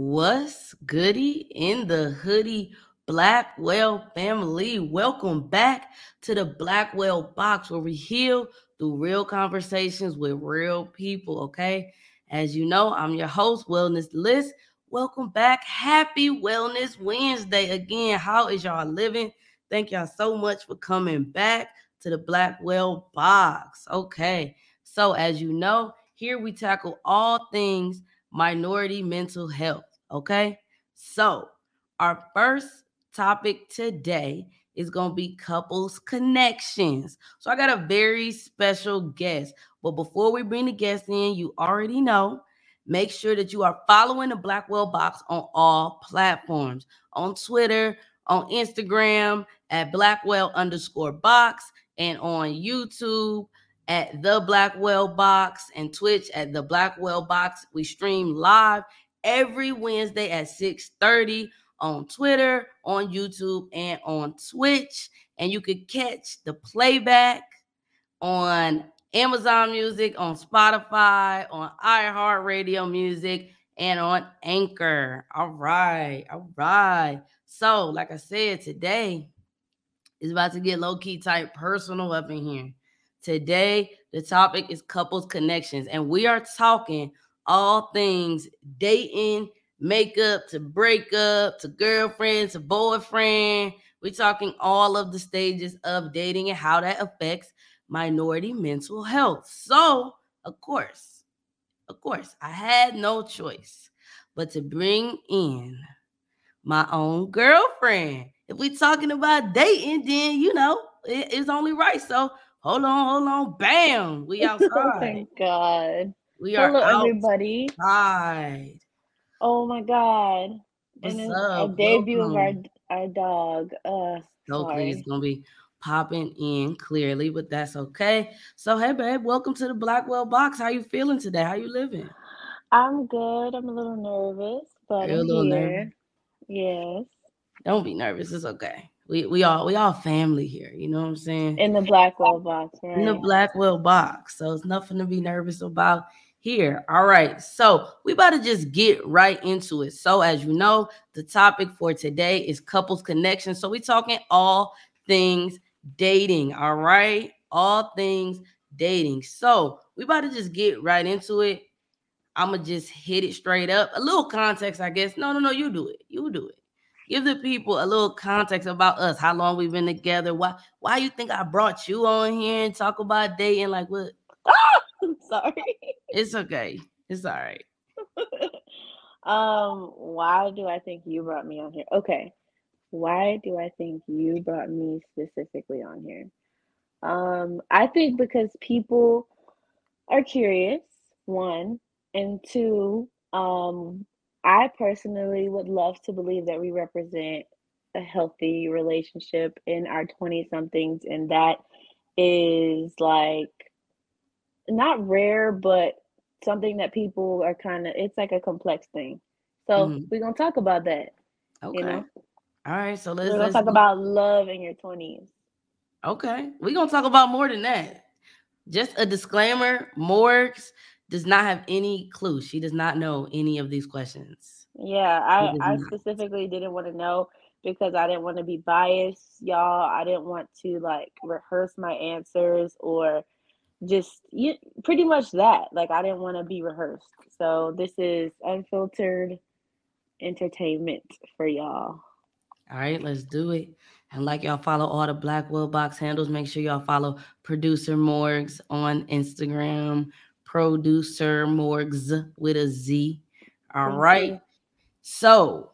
What's goody in the hoodie Blackwell family? Welcome back to the Blackwell box where we heal through real conversations with real people. Okay. As you know, I'm your host, Wellness Liss. Welcome back. Happy Wellness Wednesday. Again, how is y'all living? Thank y'all so much for coming back to the Blackwell box. Okay. So, as you know, here we tackle all things minority mental health. Okay. So, our first topic today is going to be couples connections. So, I got a very special guest. But before we bring the guest in, you already know make sure that you are following the Blackwell Box on all platforms on Twitter, on Instagram at Blackwell underscore box, and on YouTube at the Blackwell Box and Twitch at the Blackwell Box. We stream live every Wednesday at 6:30 on Twitter, on YouTube, and on Twitch. And you could catch the playback on Amazon Music, on Spotify, on iHeartRadio Music, and on Anchor. All right, all right. So, like I said, today is about to get low key type personal up in here. Today, the topic is couples connections, and we are talking all things dating, makeup to breakup to girlfriend to boyfriend. We're talking all of the stages of dating and how that affects minority mental health. So, of course, of course, I had no choice but to bring in my own girlfriend. If we're talking about dating, then you know it, it's only right. So Hold on, hold on. Bam. We outside. oh my god. We are Hello, outside. everybody. Oh my god. What's and a debut of our our dog. Uh it's sorry. gonna be popping in clearly, but that's okay. So hey babe, welcome to the Blackwell box. How you feeling today? How you living? I'm good. I'm a little nervous, but You're a little here. nervous. Yes. Don't be nervous. It's okay. We we all we all family here. You know what I'm saying? In the Blackwell box, in the? Blackwell box. So it's nothing to be nervous about here. All right. So we about to just get right into it. So as you know, the topic for today is couples connection. So we talking all things dating. All right. All things dating. So we about to just get right into it. I'm gonna just hit it straight up. A little context, I guess. No, no, no, you do it. You do it. Give the people a little context about us, how long we've been together, why why you think I brought you on here and talk about dating? Like what? Sorry. It's okay. It's all right. um, why do I think you brought me on here? Okay. Why do I think you brought me specifically on here? Um, I think because people are curious, one, and two, um, I personally would love to believe that we represent a healthy relationship in our 20 somethings, and that is like not rare, but something that people are kind of, it's like a complex thing. So Mhm. we're gonna talk about that. Okay. You know, All right. So let's we're gonna let's talk about love in your 20s. okay. We're gonna talk about more than that. Just a disclaimer: Morgz does not have any clue. She does not know any of these questions. Yeah, I, I not. specifically didn't want to know because I didn't want to be biased, y'all. I didn't want to like rehearse my answers or just you, pretty much that. Like I didn't want to be rehearsed. So this is unfiltered entertainment for y'all. All right, let's do it. And like y'all follow all the Blackwell box handles, make sure y'all follow producer Morgz on Instagram, producer Morgz with a Z. All right. So,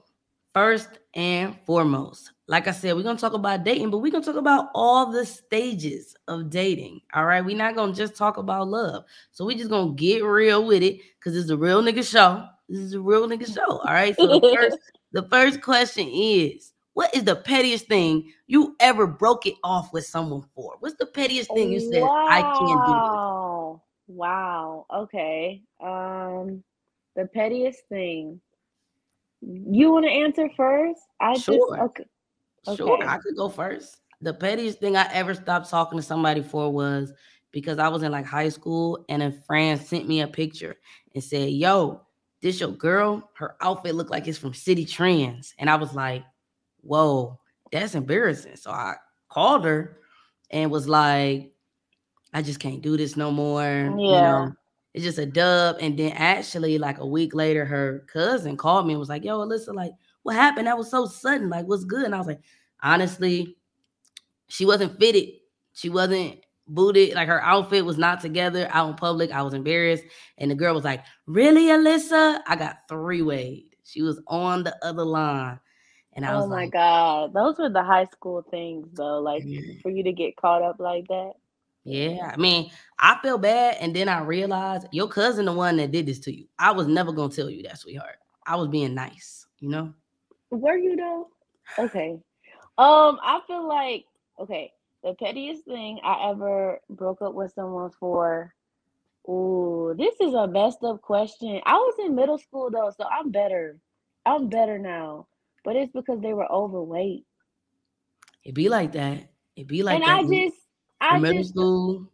first and foremost, like I said, we're gonna talk about dating, but we're gonna talk about all the stages of dating. All right, we're not gonna just talk about love. So we're just gonna get real with it because it's a real nigga show. This is a real nigga show. All right. So the first, the first question is, what is the pettiest thing you ever broke it off with someone for? What's the pettiest thing you said I can't do this? Wow. Wow. Okay. Um, the pettiest thing. You want to answer first? I just Sure. okay. Sure, Okay. I could go first. The pettiest thing I ever stopped talking to somebody for was because I was in like high school and a friend sent me a picture and said, Yo, this your girl, her outfit looked like it's from Citi Trends. And I was like, whoa, that's embarrassing. So I called her and was like, I just can't do this no more. Yeah. You know, it's just a dub. And then actually, like a week later, her cousin called me and was like, Yo, Alyssa, like, what happened? That was so sudden. Like, what's good? And I was like, honestly, she wasn't fitted. She wasn't booted. Like her outfit was not together out in public. I was embarrassed. And the girl was like, Really, Alyssa? I got three weighed. She was on the other line. And I oh was like, Oh my god, those were the high school things though. Like "Mm." for you to get caught up like that. Yeah, I mean, I feel bad, and then I realized your cousin the one that did this to you. I was never gonna tell you that, sweetheart. I was being nice, you know. Were you though? Okay. Um, I feel like okay, the pettiest thing I ever broke up with someone for. Ooh, this is a messed up question. I was in middle school though, so I'm better. I'm better now. But it's because they were overweight. It be like that. It be like and that. I just I middle just school.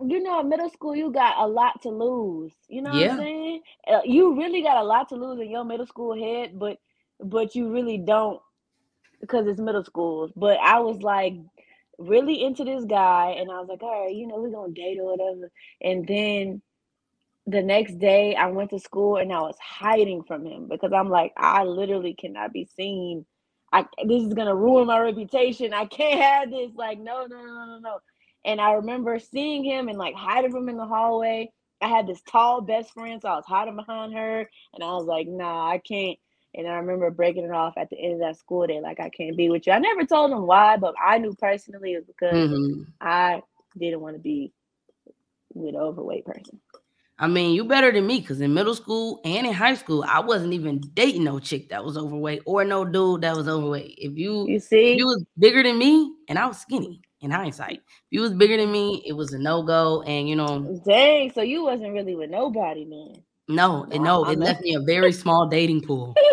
you know, in middle school, you got a lot to lose. You know what I'm saying? Uh, You really got a lot to lose in your middle school head, but but you really don't because it's middle school. But I was like really into this guy, and I was like, all right, you know, we're gonna date or whatever. And then the next day, I went to school and I was hiding from him because I'm like, I literally cannot be seen. I this is gonna ruin my reputation. I can't have this. Like, no, no, no, no, no. And I remember seeing him and like hiding from him in the hallway. I had this tall best friend, so I was hiding behind her, and I was like, nah, I can't. And I remember breaking it off at the end of that school day, like I can't be with you. I never told him why, but I knew personally it was because Mhm. I didn't want to be with an overweight person. I mean, you better than me because in middle school and in high school, I wasn't even dating no chick that was overweight or no dude that was overweight. If you You see? you was bigger than me and I was skinny in hindsight, if you was bigger than me, it was a no go. And you know, Dang, so you wasn't really with nobody then. no, it, No, no, it left me a very small dating pool.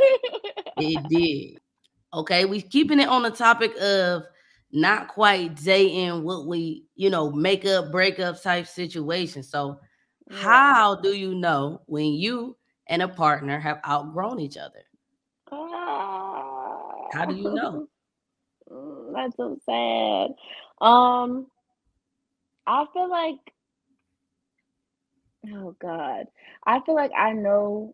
It did. Okay, we keeping it on the topic of not quite dating what we, you know, make up, break up type situation. So, Yeah. how do you know when you and a partner have outgrown each other? How do you know? Mm, That's so sad. Um, I feel like, oh God, I feel like I know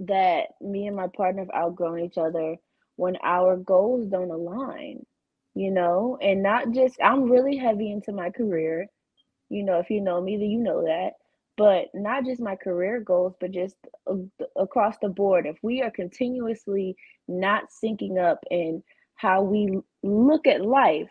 that me and my partner have outgrown each other when our goals don't align, you know, and not just, I'm really heavy into my career. You know, if you know me, then you know that. But not just my career goals, but just a- across the board. If we are continuously not syncing up in how we look at life,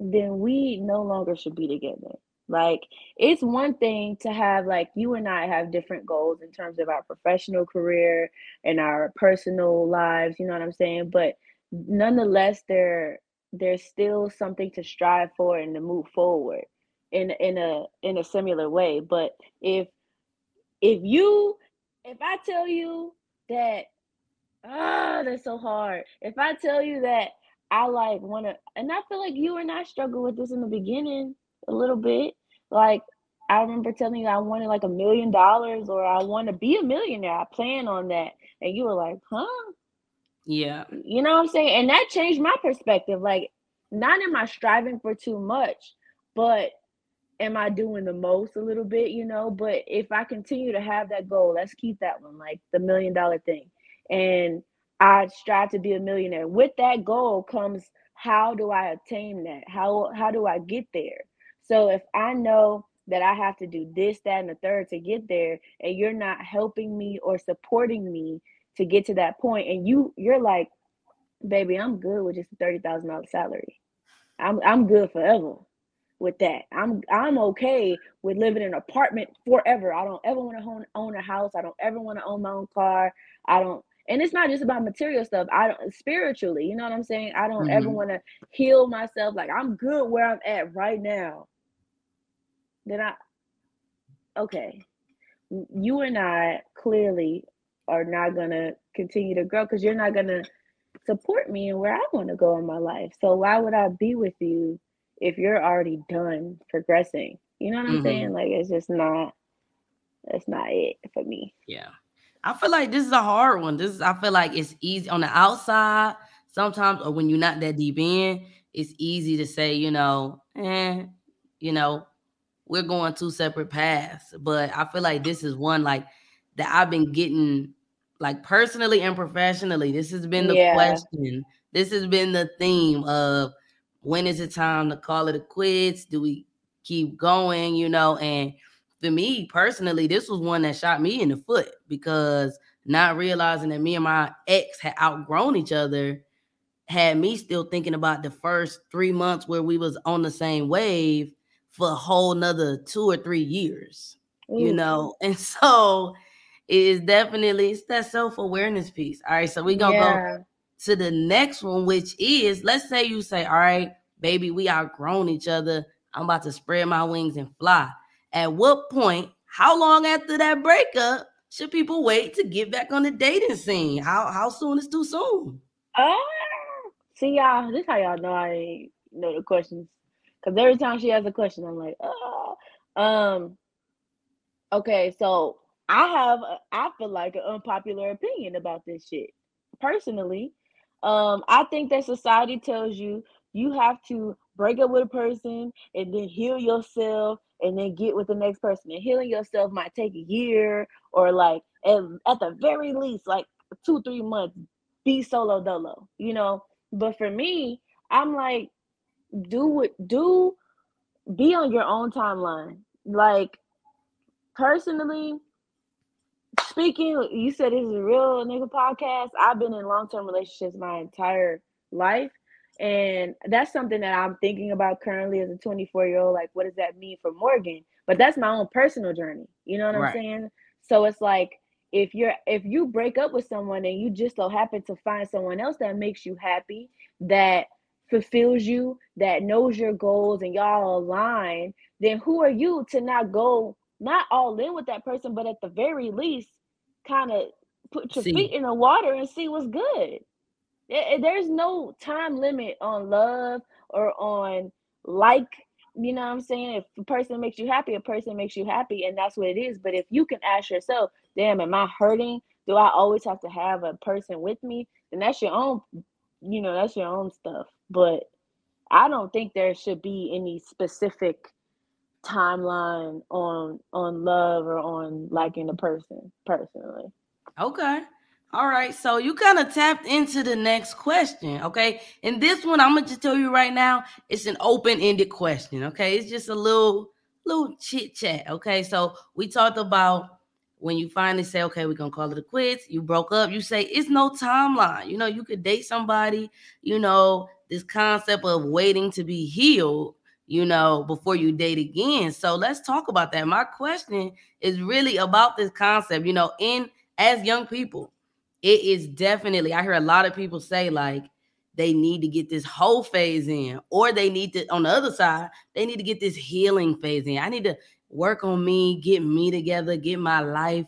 then we no longer should be together. Like, it's one thing to have, like, you and I have different goals in terms of our professional career and our personal lives, you know what I'm saying? But nonetheless, there there's still something to strive for and to move forward in in a in a similar way. But if if you if I tell you that ah that's so hard. If I tell you that I like want to and I feel like you and I struggled with this in the beginning a little bit. Like I remember telling you I wanted like a million dollars or I want to be a millionaire. I plan on that. And you were like, "Huh?" Yeah. You know what I'm saying? And that changed my perspective. Like, not am I striving for too much, but am I doing the most a little bit, you know? But if I continue to have that goal, let's keep that one, like the million dollar thing. And I strive to be a millionaire. With that goal comes how do I attain that? How how do I get there? So if I know that I have to do this, that, and the third to get there, and you're not helping me or supporting me to get to that point, and you you're like, baby, I'm good with just a thirty thousand dollar salary. I'm I'm good forever with that. I'm I'm okay with living in an apartment forever. I don't ever want to own own a house. I don't ever want to own my own car. I don't and it's not just about material stuff. I don't spiritually, you know what I'm saying? I don't ever Mhm. want to heal myself. Like I'm good where I'm at right now. Then I okay. You and I clearly are not gonna continue to grow because you're not gonna support me and where I want to go in my life. So why would I be with you if you're already done progressing? You know what I'm Mhm. saying? Like it's just not it's not it for me. Yeah. I feel like this is a hard one. This is I feel like it's easy on the outside sometimes, or when you're not that deep in, it's easy to say, you know, eh, you know, we're going two separate paths. But I feel like this is one like that I've been getting like personally and professionally. This has been the yeah. question. This has been the theme of when is it time to call it a quits? Do we keep going? You know, and for me personally, this was one that shot me in the foot because not realizing that me and my ex had outgrown each other had me still thinking about the first three months where we was on the same wave for a whole nother two or three years. Ooh. You know, and so it is definitely it's that self-awareness piece. All right, so we gonna yeah. go to the next one, which is let's say you say, All right, baby, we outgrown each other. I'm about to spread my wings and fly. At what point, how long after that breakup should people wait to get back on the dating scene? How how soon is too soon? Uh, see y'all, this how y'all know I know the questions. Cause every time she has a question, I'm like, oh. Um, okay, so I have, I feel like an unpopular opinion about this shit. Personally, um, I think that society tells you you have to break up with a person and then heal yourself and then get with the next person. And healing yourself might take a year or like at, at the very least, like two, three months, be solo dolo, you know. But for me, I'm like, do what do be on your own timeline. Like personally, speaking, you said this is a real nigga podcast. I've been in long term relationships my entire life. And that's something that I'm thinking about currently as a 24 year old. Like, what does that mean for Morgan? But that's my own personal journey. You know what right. I'm saying? So it's like if you're if you break up with someone and you just so happen to find someone else that makes you happy, that fulfills you, that knows your goals and y'all align, then who are you to not go not all in with that person, but at the very least, kind of put your see. feet in the water and see what's good. There's no time limit on love or on like, you know what I'm saying? If a person makes you happy, a person makes you happy, and that's what it is. But if you can ask yourself, damn, am I hurting? Do I always have to have a person with me? Then that's your own, you know, that's your own stuff. But I don't think there should be any specific timeline on on love or on liking a person personally. Okay. All right, so you kind of tapped into the next question, okay? And this one, I'm gonna tell you right now, it's an open-ended question, okay? It's just a little, little chit chat, okay? So we talked about when you finally say, okay, we're gonna call it a quits. You broke up. You say it's no timeline. You know, you could date somebody. You know, this concept of waiting to be healed. You know, before you date again. So let's talk about that. My question is really about this concept. You know, in as young people it is definitely, I hear a lot of people say, like, they need to get this whole phase in, or they need to, on the other side, they need to get this healing phase in. I need to work on me, get me together, get my life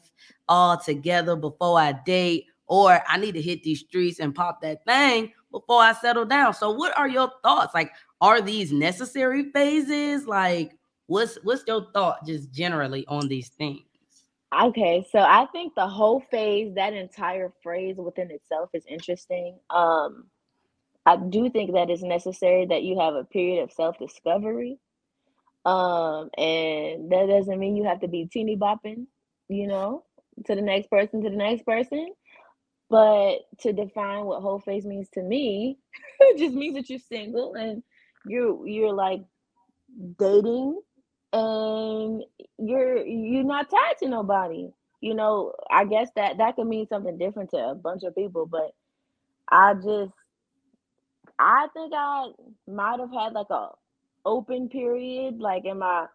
all together before I date, or I need to hit these streets and pop that thing before I settle down. So, what are your thoughts? Like, are these necessary phases? Like, what's what's your thought just generally on these things? Okay, so I think the whole phase, that entire phrase within itself is interesting. Um, I do think that it's necessary that you have a period of self discovery. Um, and that doesn't mean you have to be teeny bopping, you know, to the next person, to the next person. But to define what whole phase means to me, it just means that you're single and you're you're like dating and you're you're not tied to nobody. You know, I guess that that could mean something different to a bunch of people, but I just I think I might have had like a open period, like in my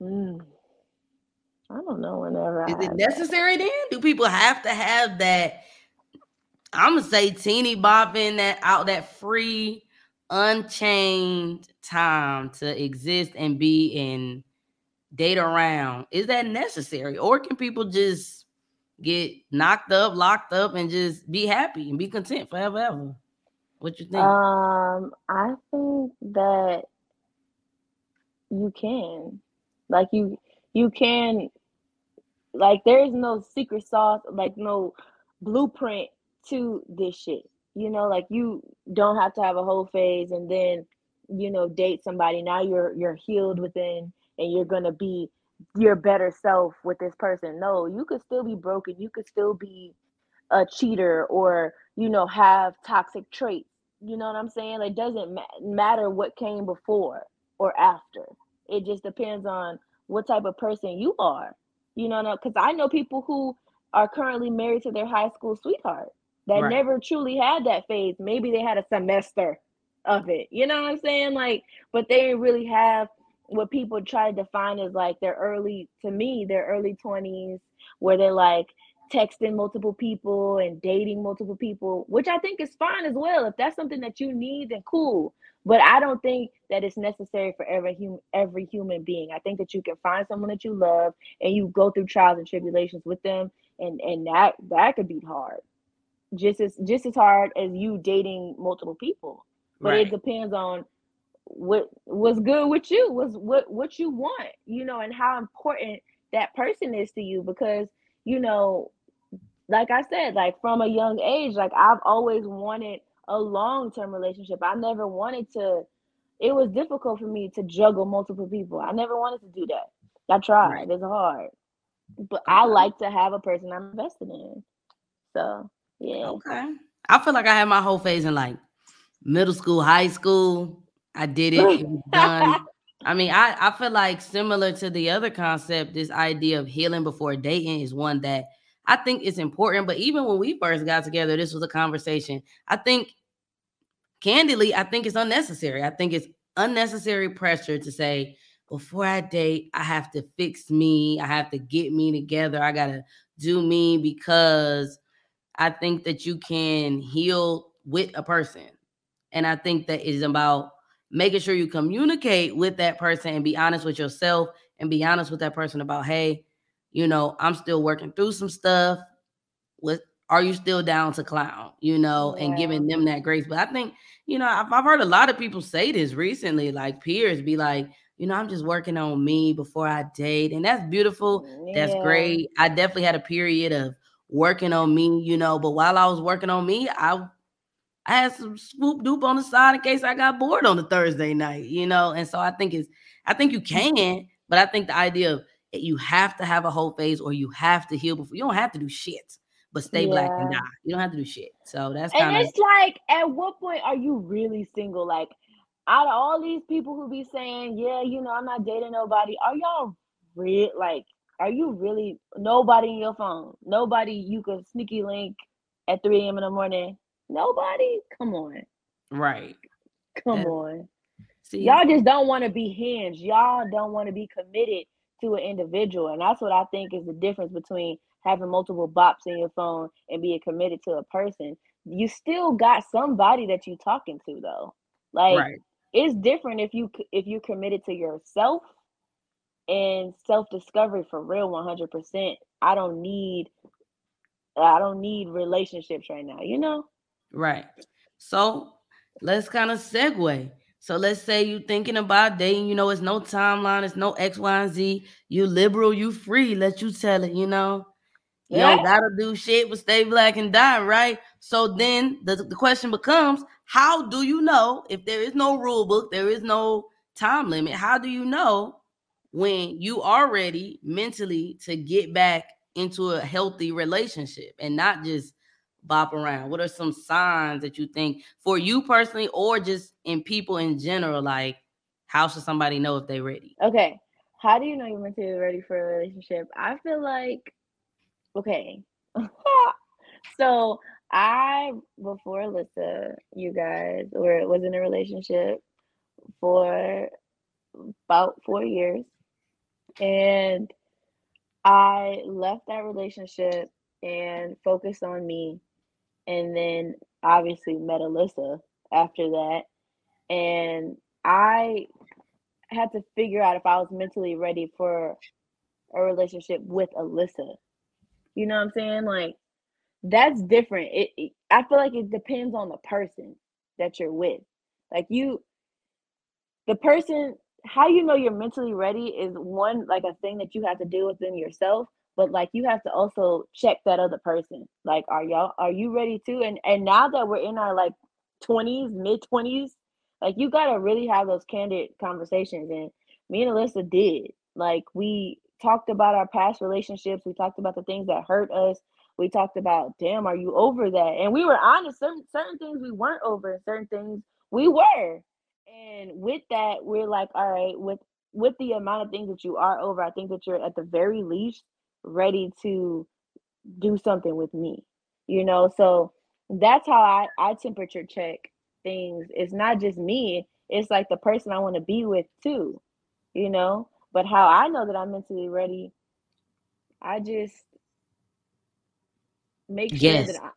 hmm, I don't know whenever. Is it necessary that. then? Do people have to have that? I'm gonna say teeny bopping that out that free unchained time to exist and be and date around. Is that necessary or can people just get knocked up locked up and just be happy and be content forever ever? What you think? Um i think that you can. Like you you can like there is no secret sauce, like no blueprint to this shit. You know, like you don't have to have a whole phase and then, you know, date somebody. Now you're you're healed within and you're gonna be your better self with this person. No, you could still be broken. You could still be a cheater or, you know, have toxic traits. You know what I'm saying? It doesn't ma- matter what came before or after. It just depends on what type of person you are. You know, because I know people who are currently married to their high school sweetheart that right. never truly had that phase. Maybe they had a semester of it. You know what I'm saying? Like, but they didn't really have what people try to define as like their early to me, their early 20s, where they're like texting multiple people and dating multiple people, which I think is fine as well. If that's something that you need, then cool. But I don't think that it's necessary for every human every human being. I think that you can find someone that you love and you go through trials and tribulations with them and and that that could be hard. Just as just as hard as you dating multiple people. But right. it depends on what what's good with you, was what what you want, you know, and how important that person is to you because you know like I said, like from a young age, like I've always wanted a long-term relationship. I never wanted to it was difficult for me to juggle multiple people. I never wanted to do that. I tried. Right. It's hard. But I like to have a person I'm invested in. So yeah. Okay. I feel like I had my whole phase in like middle school, high school. I did it. It was done. I mean, I, I feel like similar to the other concept, this idea of healing before dating is one that I think is important. But even when we first got together, this was a conversation. I think, candidly, I think it's unnecessary. I think it's unnecessary pressure to say, before I date, I have to fix me. I have to get me together. I got to do me because I think that you can heal with a person. And I think that is about making sure you communicate with that person and be honest with yourself and be honest with that person about, hey, you know, I'm still working through some stuff. With are you still down to clown? You know, yeah. and giving them that grace. But I think, you know, I've, I've heard a lot of people say this recently, like peers be like, you know, I'm just working on me before I date. And that's beautiful. Mm, yeah. That's great. I definitely had a period of working on me, you know, but while I was working on me, I I had some swoop doop on the side in case I got bored on the Thursday night, you know. And so I think it's I think you can, but I think the idea of you have to have a whole phase or you have to heal before you don't have to do shit, but stay yeah. black and die. You don't have to do shit. So that's kind of And it's like at what point are you really single? Like out of all these people who be saying, Yeah, you know, I'm not dating nobody, are y'all real like are you really nobody in your phone? Nobody you could sneaky link at 3 a.m. in the morning. Nobody? Come on. Right. Come on. See, y'all just don't want to be hinged. Y'all don't want to be committed to an individual. And that's what I think is the difference between having multiple bops in your phone and being committed to a person. You still got somebody that you're talking to though. Like right. it's different if you if you're committed to yourself and self-discovery for real 100%. I don't need I don't need relationships right now, you know? Right. So let's kind of segue. So let's say you're thinking about dating, you know, it's no timeline, it's no X, Y, and Z. You liberal, you free, let you tell it, you know. You yeah. don't gotta do shit but stay black and die, right? So then the, the question becomes, how do you know if there is no rule book, there is no time limit? How do you know when you are ready mentally to get back into a healthy relationship and not just bop around? What are some signs that you think for you personally or just in people in general? Like, how should somebody know if they're ready? Okay. How do you know you're mentally ready for a relationship? I feel like, okay. so I, before Alyssa, you guys, were was in a relationship for about four years. And I left that relationship and focused on me and then obviously met Alyssa after that. And I had to figure out if I was mentally ready for a relationship with Alyssa. You know what I'm saying? Like that's different. It, it, I feel like it depends on the person that you're with. Like you the person how you know you're mentally ready is one like a thing that you have to deal within yourself, but like you have to also check that other person. Like, are y'all are you ready too And and now that we're in our like 20s, mid 20s, like you gotta really have those candid conversations. And me and Alyssa did. Like we talked about our past relationships, we talked about the things that hurt us. We talked about, damn, are you over that? And we were honest, certain certain things we weren't over, certain things we were. And with that, we're like, all right, with with the amount of things that you are over, I think that you're at the very least ready to do something with me. You know, so that's how I, I temperature check things. It's not just me, it's like the person I want to be with too, you know. But how I know that I'm mentally ready, I just make sure Yes. that I,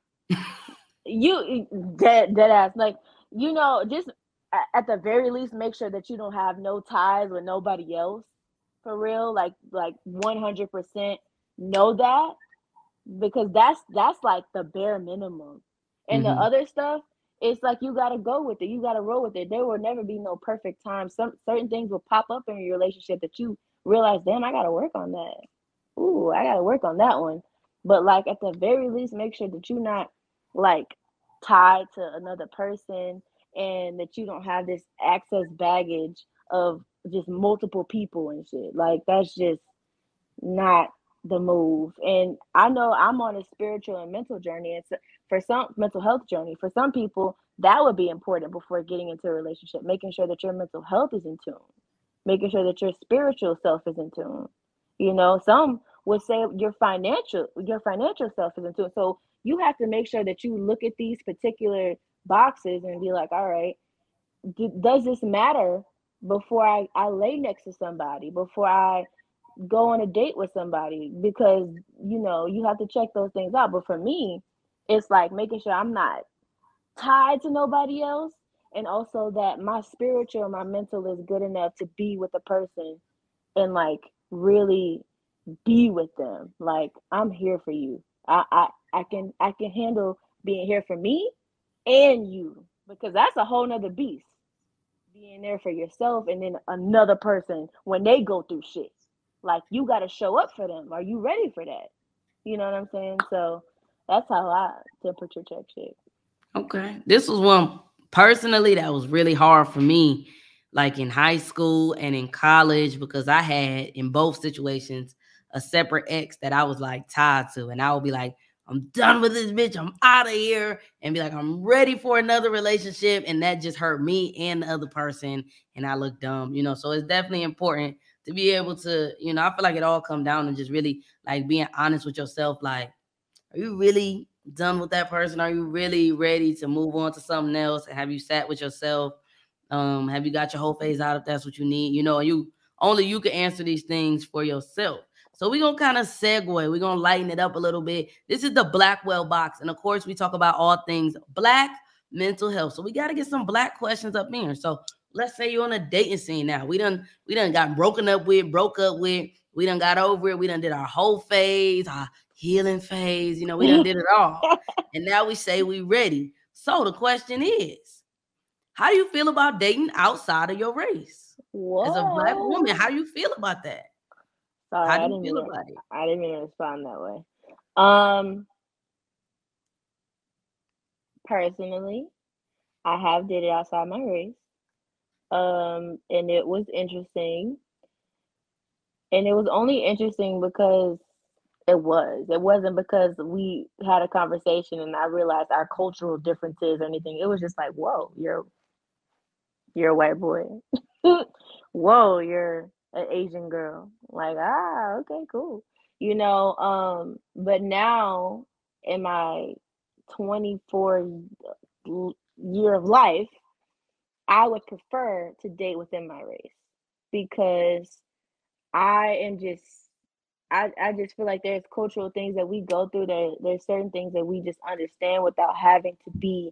you dead dead ass like you know just at the very least make sure that you don't have no ties with nobody else for real. Like like 100% know that because that's that's like the bare minimum. And the Mhm. other stuff it's like you got to go with it. You got to roll with it. There will never be no perfect time. Some certain things will pop up in your relationship that you realize damn i got to work on that. Ooh i got to work on that one. But like at the very least make sure that you're not like tied to another person and that you don't have this access baggage of just multiple people and shit like that's just not the move. And I know I'm on a spiritual and mental journey. It's for some mental health journey. For some people, that would be important before getting into a relationship, making sure that your mental health is in tune, making sure that your spiritual self is in tune. You know, some would say your financial your financial self is in tune. So you have to make sure that you look at these particular boxes and be like, all right, do, does this matter before I, I lay next to somebody, before I go on a date with somebody? Because you know you have to check those things out. But for me it's like making sure i'm not tied to nobody else and also that my spiritual my mental is good enough to be with a person and like really be with them. Like i'm here for you. I i, I can i can handle being here for me and you because that's a whole nother beast being there for yourself and then another person when they go through shit. Like you got to show up for them. Are you ready for that? You know what i'm saying? So that's how i temperature check shit. Okay. This was one personally that was really hard for me, like in high school and in college, because I had in both situations a separate ex that I was like tied to. And I would be like, I'm done with this bitch. I'm out of here. And be like, I'm ready for another relationship. And that just hurt me and the other person. And I look dumb, you know. So it's definitely important to be able to, you know, I feel like it all come down to just really like being honest with yourself. Like, are you really done with that person? Are you really ready to move on to something else? Have you sat with yourself? Um, have you got your whole phase out if that's what you need? You know, you only you can answer these things for yourself. So we're gonna kind of segue, we're gonna lighten it up a little bit. This is the Blackwell box, and of course, we talk about all things black mental health. So we got to get some black questions up here. So let's say you're on a dating scene now. We done we done got broken up with, broke up with, we done got over it, we done did our whole phase, our healing phase, you know, we done did it all. and now we say we ready. So the question is, how do you feel about dating outside of your race? Whoa. As a black woman, how do you feel about that? Sorry, How I do you didn't feel mean about it? I didn't mean to respond that way. Um, personally, I have did it outside my race. Um, and it was interesting. And it was only interesting because it was. It wasn't because we had a conversation and I realized our cultural differences or anything. It was just like, whoa, you're you're a white boy. whoa, you're an Asian girl. Like, ah, okay, cool. You know, um, but now in my 24 year of life, I would prefer to date within my race because I am just I, I just feel like there's cultural things that we go through there there's certain things that we just understand without having to be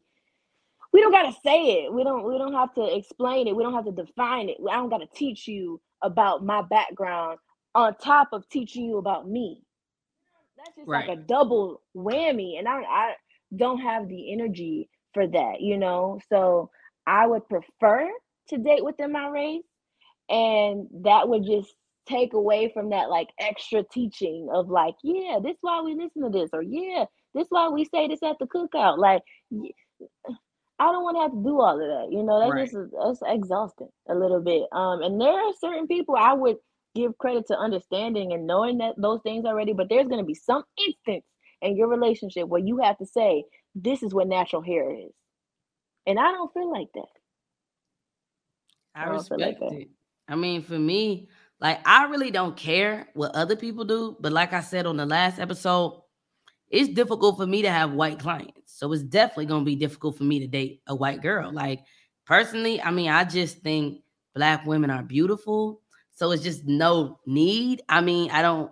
we don't gotta say it. We don't we don't have to explain it. We don't have to define it. I don't gotta teach you about my background on top of teaching you about me. That's just like a double whammy. And I I don't have the energy for that, you know. So I would prefer to date within my race. And that would just take away from that like extra teaching of like, yeah, this why we listen to this, or yeah, this why we say this at the cookout. Like, I don't want to have to do all of that. You know, that right. just is that's exhausting a little bit. Um, and there are certain people I would give credit to understanding and knowing that those things already, but there's gonna be some instance in your relationship where you have to say, This is what natural hair is. And I don't feel like that. I, I respect like it. I mean, for me, like I really don't care what other people do, but like I said on the last episode, it's difficult for me to have white clients. So it's definitely gonna be difficult for me to date a white girl. Like personally, I mean, I just think black women are beautiful. So it's just no need. I mean, I don't,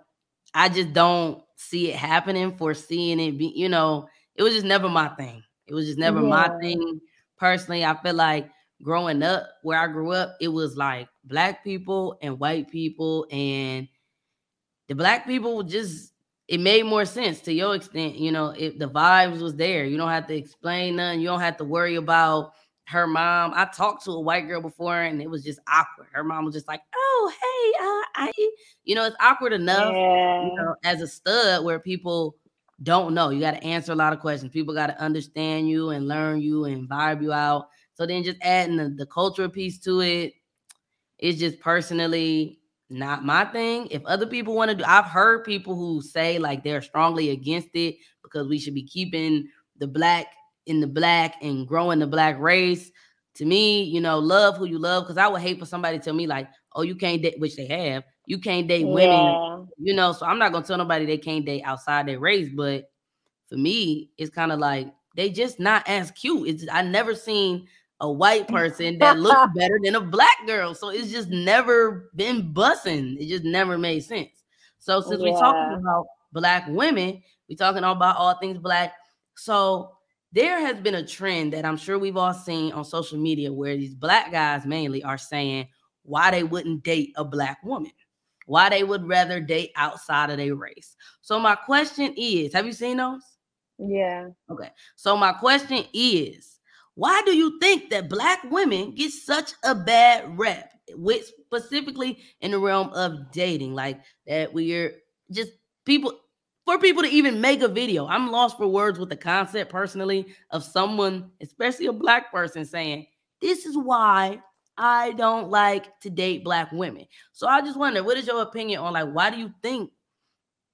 I just don't see it happening, foreseeing it be, you know, it was just never my thing. It was just never yeah. my thing. Personally, I feel like growing up where I grew up, it was like black people and white people, and the black people just it made more sense to your extent. You know, if the vibes was there, you don't have to explain nothing. You don't have to worry about her mom. I talked to a white girl before, and it was just awkward. Her mom was just like, "Oh, hey, uh, I," you know, it's awkward enough, yeah. you know, as a stud where people don't know. You got to answer a lot of questions. People got to understand you and learn you and vibe you out. So then just adding the, the cultural piece to it, it's just personally not my thing. If other people want to do, I've heard people who say like they're strongly against it because we should be keeping the black in the black and growing the black race. To me, you know, love who you love because I would hate for somebody to tell me like, oh, you can't date, which they have. You can't date women, yeah. you know. So I'm not gonna tell nobody they can't date outside their race. But for me, it's kind of like they just not as cute. It's I never seen a white person that looked better than a black girl. So it's just never been bussing. It just never made sense. So since yeah. we're talking about black women, we're talking about all things black. So there has been a trend that I'm sure we've all seen on social media where these black guys mainly are saying why they wouldn't date a black woman, why they would rather date outside of their race. So my question is, have you seen those? Yeah. Okay. So my question is, why do you think that black women get such a bad rep, with specifically in the realm of dating? Like that we're just people for people to even make a video. I'm lost for words with the concept personally of someone, especially a black person, saying, This is why I don't like to date black women. So I just wonder, what is your opinion on like why do you think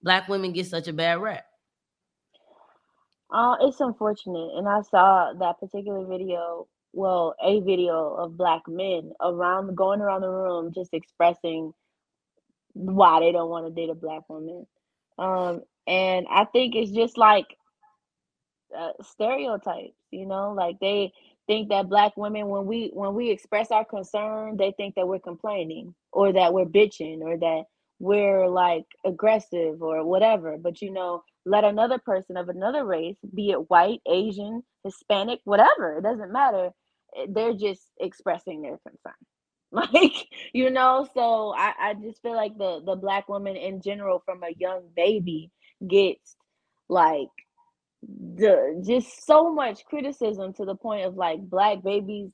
black women get such a bad rep? Uh, it's unfortunate, and I saw that particular video. Well, a video of black men around going around the room just expressing why they don't want to date a black woman. Um, and I think it's just like uh, stereotypes, you know, like they think that black women when we when we express our concern, they think that we're complaining or that we're bitching or that we're like aggressive or whatever. But you know, let another person of another race, be it white, Asian, Hispanic, whatever, it doesn't matter. Eh, they're just expressing their concern. Like, you know, so I, I just feel like the the black woman in general from a young baby gets like the just so much criticism to the point of like black babies,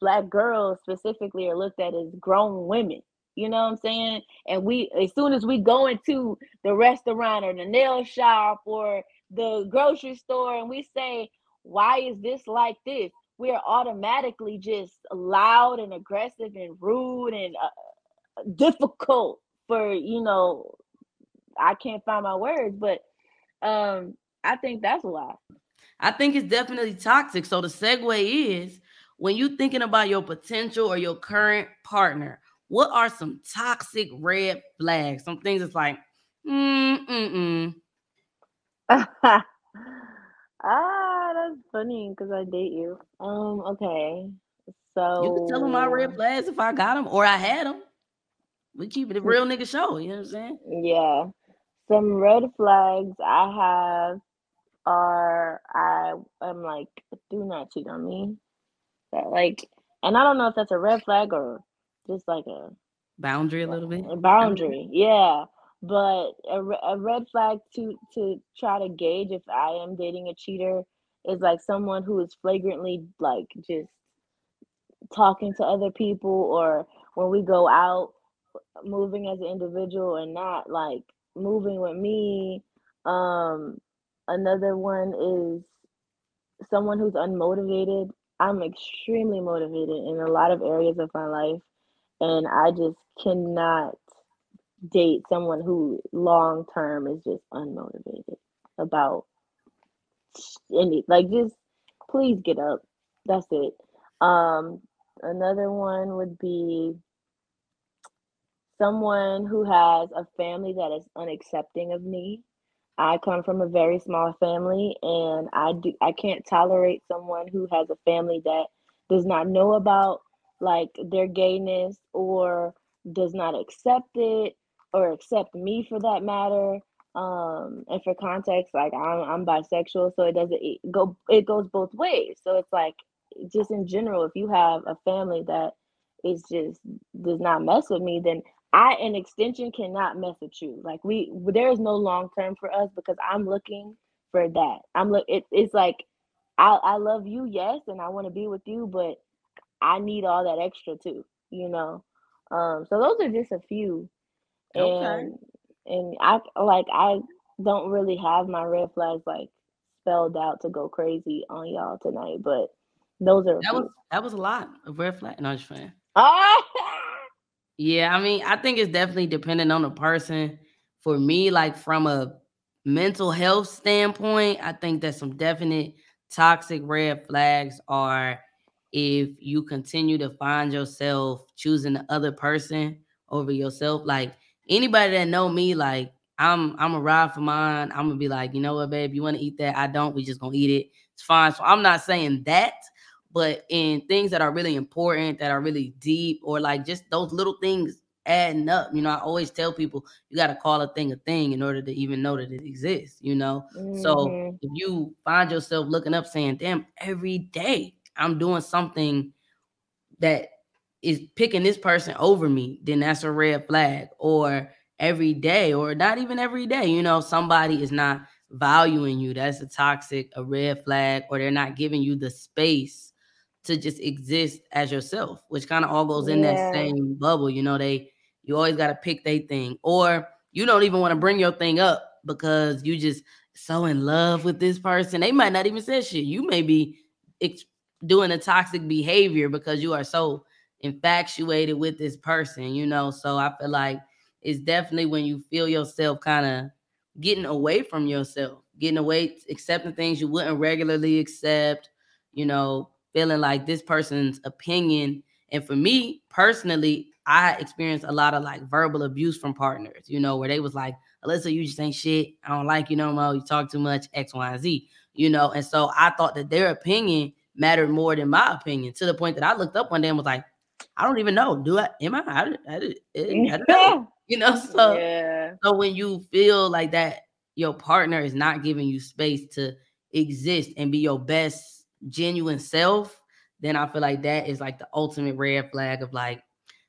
black girls specifically are looked at as grown women you know what I'm saying? And we, as soon as we go into the restaurant or the nail shop or the grocery store and we say, why is this like this? We are automatically just loud and aggressive and rude and uh, difficult for, you know, I can't find my words, but um, I think that's why. I think it's definitely toxic. So the segue is when you're thinking about your potential or your current partner, what are some toxic red flags? Some things that's like, mm mm mm. ah, that's funny because I date you. Um, okay. So you can tell them my red flags if I got them or I had them. We keep it a real nigga show. You know what I'm saying? Yeah. Some red flags I have are I am like, do not cheat on me. That like, and I don't know if that's a red flag or just like a boundary a little bit. A boundary, yeah. But a, a red flag to to try to gauge if I am dating a cheater is like someone who is flagrantly like just talking to other people or when we go out moving as an individual and not like moving with me. Um, another one is someone who's unmotivated. I'm extremely motivated in a lot of areas of my life, and I just cannot date someone who long term is just unmotivated about any like just please get up. That's it. Um, another one would be someone who has a family that is unaccepting of me. I come from a very small family and I do I can't tolerate someone who has a family that does not know about like their gayness or does not accept it or accept me for that matter. Um, and for context, like I'm I'm bisexual, so it doesn't it go it goes both ways. So it's like just in general, if you have a family that is just does not mess with me, then I an extension cannot mess with you. Like we there is no long term for us because I'm looking for that. I'm look it, it's like I I love you, yes, and I want to be with you, but I need all that extra too, you know. Um so those are just a few. Okay. And and I like I don't really have my red flags like spelled out to go crazy on y'all tonight, but those are That few. was that was a lot of red flag. No, I'm just playing. Ah! Yeah, I mean, I think it's definitely dependent on the person. For me, like from a mental health standpoint, I think that some definite toxic red flags are if you continue to find yourself choosing the other person over yourself. Like anybody that know me, like I'm I'm a ride for mine. I'm gonna be like, you know what, babe, you want to eat that? I don't. We just gonna eat it. It's fine. So I'm not saying that, but in things that are really important, that are really deep, or like just those little things adding up. You know, I always tell people you got to call a thing a thing in order to even know that it exists. You know, so Mhm. if you find yourself looking up saying, "Damn, every day I'm doing something that is picking this person over me," then that's a red flag. Or every day, or not even every day, you know, somebody is not valuing you. That's a toxic, a red flag, or they're not giving you the space to just exist as yourself, which kind of all goes in that same bubble. You know, they you always got to pick their thing, or you don't even want to bring your thing up because you just so in love with this person. They might not even say shit. You may be ex- doing a toxic behavior because you are so infatuated with this person, you know. So I feel like it's definitely when you feel yourself kind of getting away from yourself, getting away, accepting things you wouldn't regularly accept, you know, feeling like this person's opinion. And for me personally, I experienced a lot of like verbal abuse from partners, you know, where they was like, Alyssa, you just ain't shit. I don't like you no more. You talk too much, X, Y, and Z, you know. And so I thought that their opinion mattered more than my opinion to the point that I looked up one day and was like, I don't even know. Do I? Am I? I, I, I, I don't know. You know, so yeah. so when you feel like that your partner is not giving you space to exist and be your best genuine self, then I feel like that is like the ultimate red flag of like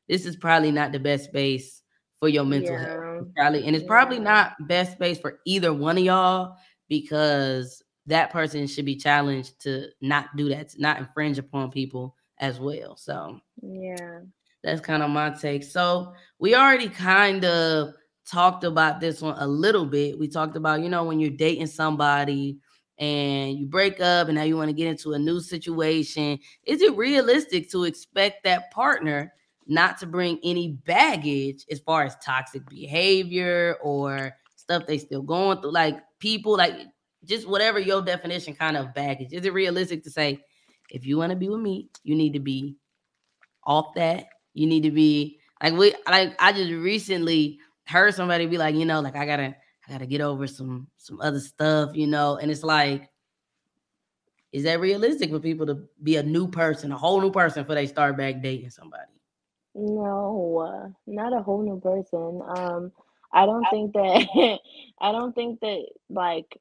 this is probably not the best space for your mental health. Yeah. It's probably and it's probably not best space for either one of y'all because that person should be challenged to not do that, to not infringe upon people as well. So Yeah. that's kind of my take. So we already kind of talked about this one a little bit. We talked about, you know, when you're dating somebody and you break up and now you want to get into a new situation, is it realistic to expect that partner not to bring any baggage as far as toxic behavior or stuff they still going through? Like people, like just whatever your definition kind of baggage. Is it realistic to say, if you want to be with me, you need to be off that. You need to be like we like I just recently heard somebody be like, you know, like I gotta I gotta get over some some other stuff, you know, and it's like, is that realistic for people to be a new person, a whole new person before they start back dating somebody? No, not a whole new person. Um, I don't think that I don't think that like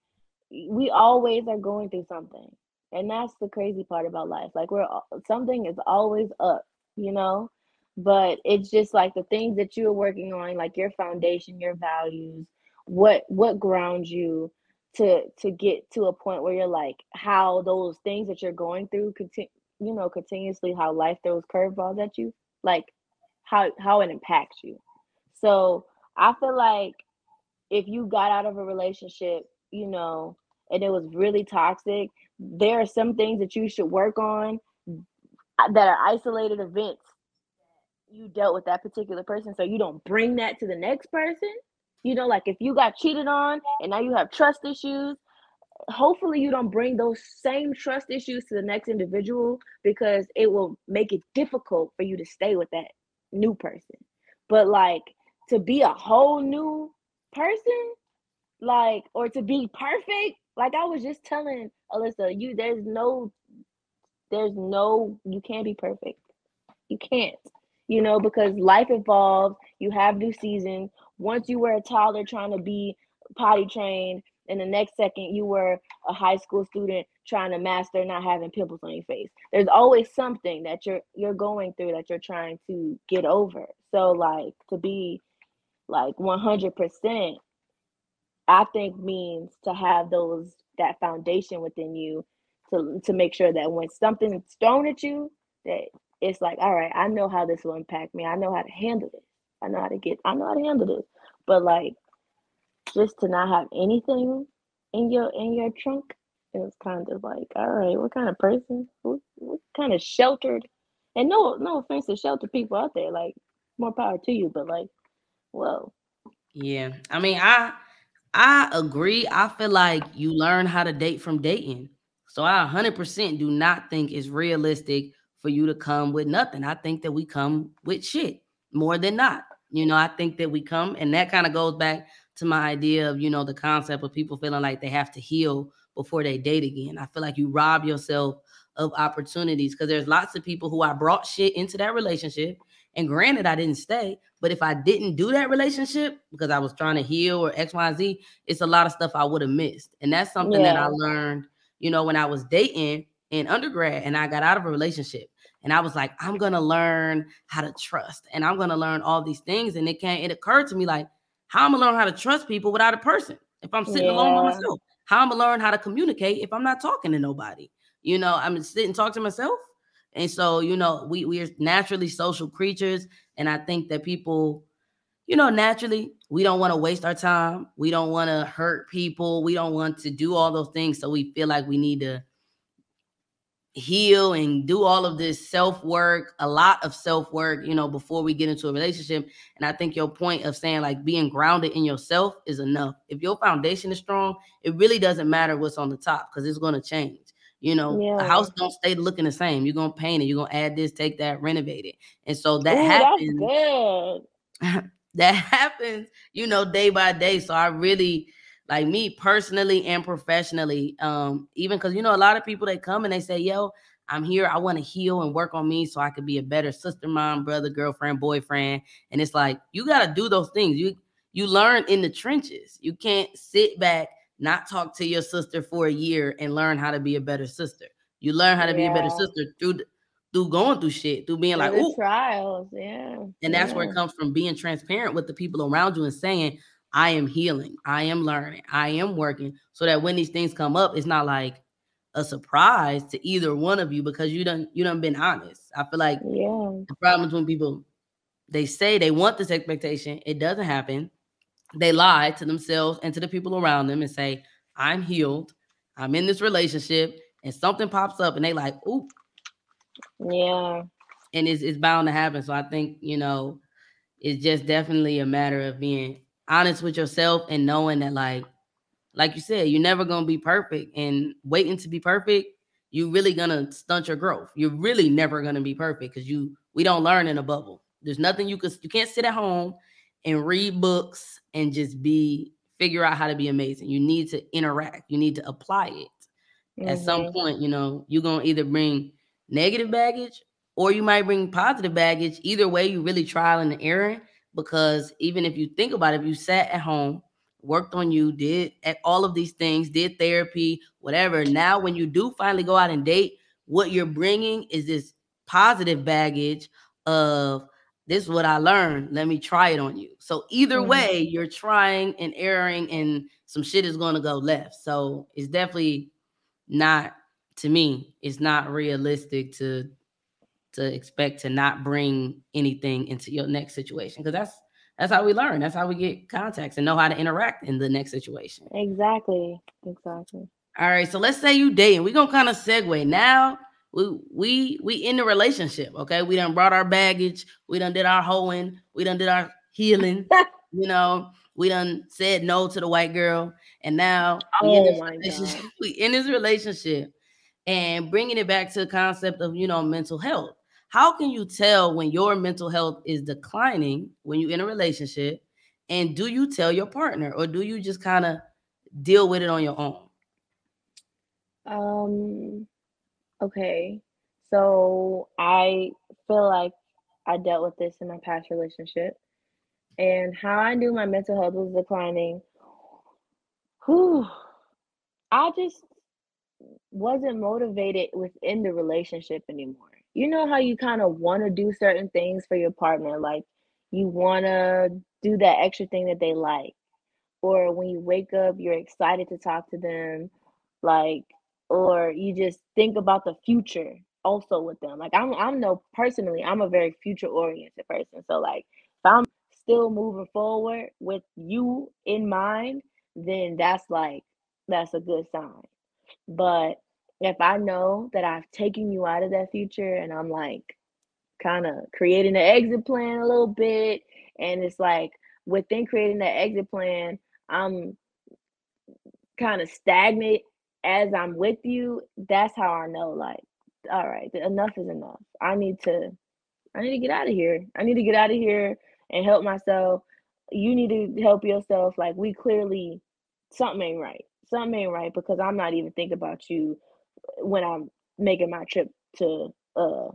we always are going through something. And that's the crazy part about life. Like we're something is always up, you know? But it's just like the things that you're working on, like your foundation, your values, what what grounds you to to get to a point where you're like how those things that you're going through continue, you know, continuously how life throws curveballs at you, like how how it impacts you. So I feel like if you got out of a relationship, you know, and it was really toxic, there are some things that you should work on that are isolated events you dealt with that particular person so you don't bring that to the next person. You know like if you got cheated on and now you have trust issues hopefully you don't bring those same trust issues to the next individual because it will make it difficult for you to stay with that new person. But like to be a whole new person like or to be perfect like i was just telling alyssa you there's no there's no you can't be perfect. You can't you know because life evolves you have new seasons. Once you were a toddler trying to be potty trained and the next second you were a high school student trying to master not having pimples on your face. There's always something that you're you're going through that you're trying to get over. So like to be like 100% i think means to have those that foundation within you to to make sure that when something's thrown at you that it's like all right i know how this will impact me. I know how to handle this. I know how to get i know how to handle this. But like just to not have anything in your in your trunk it was kind of like all right what kind of person what, what kind of sheltered and no no offense to sheltered people out there like more power to you but like whoa yeah i mean i i agree i feel like you learn how to date from dating. So i 100% do not think it's realistic for you to come with nothing. I think that we come with shit more than not. You know i think that we come and that kind of goes back to my idea of you know the concept of people feeling like they have to heal before they date again. I feel like you rob yourself of opportunities because there's lots of people who I brought shit into that relationship. And granted, I didn't stay, but if I didn't do that relationship because I was trying to heal or X, Y, Z, it's a lot of stuff I would have missed. And that's something yeah. that I learned, you know, when I was dating in undergrad and I got out of a relationship. And I was like, I'm gonna learn how to trust and I'm gonna learn all these things. And it can't, it occurred to me like, how I'm gonna learn how to trust people without a person if I'm sitting yeah. alone by myself? How I'm gonna learn how to communicate if I'm not talking to nobody? You know, I'm sitting talk to myself. And so, you know, we we are naturally social creatures, and I think that people, you know, naturally we don't want to waste our time. We don't want to hurt people. We don't want to do all those things. So we feel like we need to heal and do all of this self work, a lot of self work, you know, before we get into a relationship. And I think your point of saying like being grounded in yourself is enough. If your foundation is strong, it really doesn't matter what's on the top because it's going to change. You know, yeah. the house don't stay looking the same. You're gonna paint it. You're gonna add this, take that, renovate it, and so that Ooh, happens. that happens, you know, day by day. So I really like me personally and professionally um even because you know a lot of people they come and they say yo i'm here i want to heal and work on me so i could be a better sister mom brother girlfriend boyfriend and it's like you got to do those things you you learn in the trenches you can't sit back not talk to your sister for a year and learn how to be a better sister you learn how to yeah. be a better sister through through going through shit through being through like Ooh. trials yeah and that's yeah. where it comes from being transparent with the people around you and saying I am healing, I am learning, I am working, so that when these things come up, it's not like a surprise to either one of you because you done you done been honest. I feel like yeah. the problem is when people they say they want this expectation, it doesn't happen. They lie to themselves and to the people around them and say, I'm healed, I'm in this relationship, and something pops up and they like, oop. Yeah. And it's, it's bound to happen. So I think, you know, it's just definitely a matter of being honest with yourself and knowing that like like you said you're never going to be perfect and waiting to be perfect you're really going to stunt your growth you're really never going to be perfect because you we don't learn in a bubble there's nothing you can you can't sit at home and read books and just be figure out how to be amazing. You need to interact. You need to apply it. Mm-hmm. at some point you know you're going to either bring negative baggage or you might bring positive baggage. Either way you really trial and error because even if you think about it, if you sat at home, worked on you, did at all of these things, did therapy, whatever, now when you do finally go out and date, what you're bringing is this positive baggage of this is what I learned. Let me try it on you. So either mm-hmm. way, you're trying and erring, and some shit is going to go left. So it's definitely not to me. It's not realistic to to expect to not bring anything into your next situation because that's that's how we learn. That's how we get contacts and know how to interact in the next situation. Exactly. Exactly. All right. So let's say you dating. We're gonna kind of segue now. We we we in the relationship. Okay. We done brought our baggage. We done did our hoeing. We done did our healing. you know, we done said no to the white girl. And now oh we, my God. we in this relationship and bringing it back to the concept of you know mental health how can you tell when your mental health is declining when you're in a relationship and do you tell your partner or do you just kind of deal with it on your own um okay so i feel like i dealt with this in my past relationship and how i knew my mental health was declining whew, i just wasn't motivated within the relationship anymore. You know how you kind of want to do certain things for your partner, like you want to do that extra thing that they like. Or when you wake up, you're excited to talk to them, like or you just think about the future also with them. Like I'm I'm no personally, I'm a very future oriented person. So like if I'm still moving forward with you in mind, then that's like that's a good sign. But if I know that I've taken you out of that future and I'm like kind of creating an exit plan a little bit, and it's like within creating that exit plan, I'm kind of stagnant as I'm with you, that's how I know like all right, enough is enough. I need to I need to get out of here. I need to get out of here and help myself. You need to help yourself. Like we clearly something ain't right something ain't right because I'm not even thinking about you when I'm making my trip to uh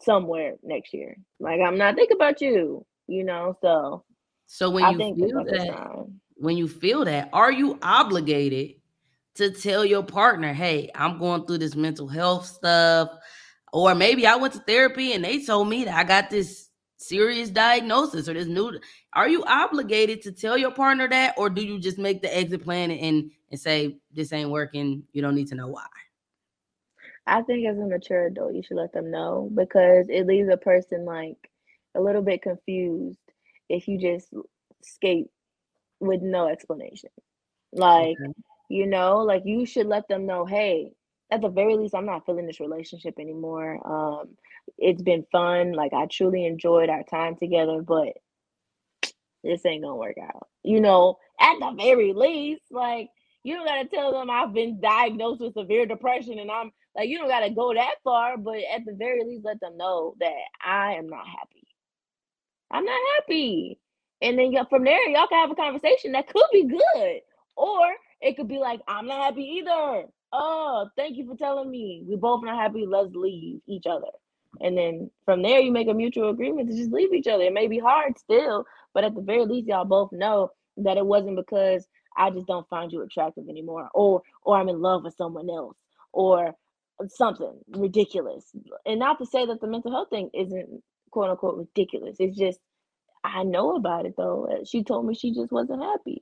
somewhere next year. Like I'm not thinking about you, you know. So so when you feel that when you feel that, are you obligated to tell your partner, hey, I'm going through this mental health stuff? Or maybe I went to therapy and they told me that I got this serious diagnosis or this new are you obligated to tell your partner that or do you just make the exit plan and and say this ain't working you don't need to know why i think as a mature adult you should let them know because it leaves a person like a little bit confused if you just skate with no explanation like okay. You know like you should let them know hey at the very least i'm not feeling this relationship anymore. Um it's been fun. Like i truly enjoyed our time together but this ain't gonna work out. You know at the very least like you don't gotta tell them i've been diagnosed with severe depression and i'm like you don't gotta go that far but at the very least let them know that i am not happy. I'm not happy. And then from there y'all can have a conversation that could be good or it could be like i'm not happy either oh, thank you for telling me. We both not happy. Let's leave each other. And then from there, you make a mutual agreement to just leave each other. It may be hard still, but at the very least, y'all both know that it wasn't because I just don't find you attractive anymore, or or I'm in love with someone else, or something ridiculous. And not to say that the mental health thing isn't quote unquote ridiculous. It's just I know about it though. She told me she just wasn't happy.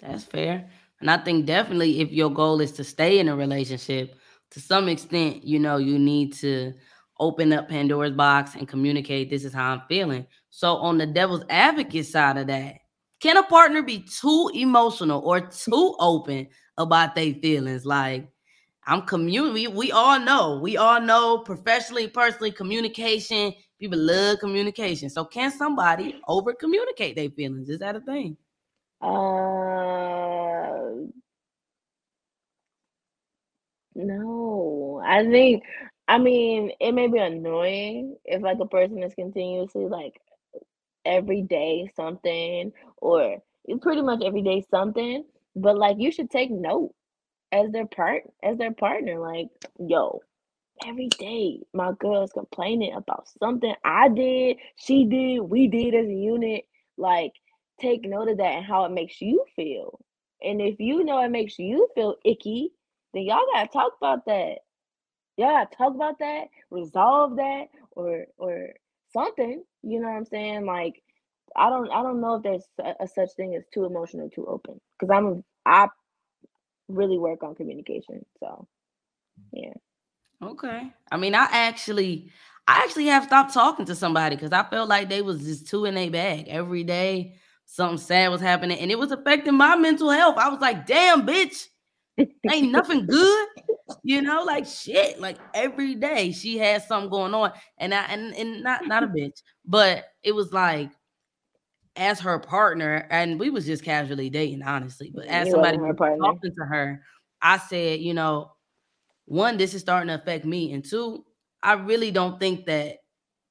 That's fair. And I think definitely if your goal is to stay in a relationship, to some extent, you know, you need to open up Pandora's box and communicate this is how I'm feeling. So on the devil's advocate side of that, can a partner be too emotional or too open about their feelings? Like I'm commun we, we all know, we all know professionally, personally, communication. People love communication. So can somebody over communicate their feelings? Is that a thing? Uh, no, I think, I mean, it may be annoying if like a person is continuously like every day something or pretty much every day something, but like you should take note as their part as their partner. Like, yo, every day my girl's complaining about something I did, she did, we did as a unit. Like, take note of that and how it makes you feel. And if you know it makes you feel icky, then y'all gotta talk about that. Y'all gotta talk about that, resolve that, or or something. You know what I'm saying? Like, I don't I don't know if there's a, a such thing as too emotional, too open. Because I'm I really work on communication. So yeah. Okay. I mean, I actually I actually have stopped talking to somebody because I felt like they was just too in a bag every day. Something sad was happening, and it was affecting my mental health. I was like, "Damn, bitch, ain't nothing good." You know, like shit. Like every day she had something going on, and I and, and not not a bitch, but it was like as her partner, and we was just casually dating, honestly. But as You somebody wasn't her who was partner. talking to her, I said, you know, one, this is starting to affect me, and two, I really don't think that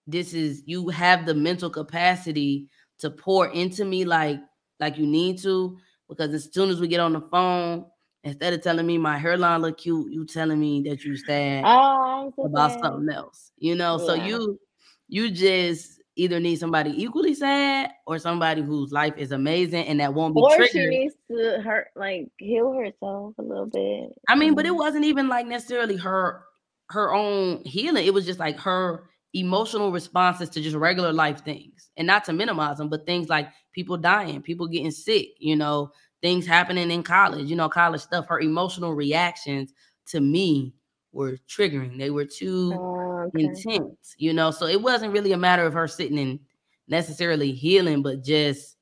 this is you have the mental capacity to pour into me like like you need to. Because as soon as we get on the phone, instead of telling me my hairline look cute, you telling me that you sad Oh, about sad. something else. You know, so you you just either need somebody equally sad or somebody whose life is amazing and that won't be Or she needs to hurt, like heal herself a little bit. I mean, but it Mhm. wasn't even like necessarily her her own healing. It was just like her emotional responses to just regular life things. And not to minimize them, but things like people dying, people getting sick, you know, things happening in college, you know, college stuff. Her emotional reactions to me were triggering. They were too Oh, okay. intense, you know. So it wasn't really a matter of her sitting and necessarily healing, but just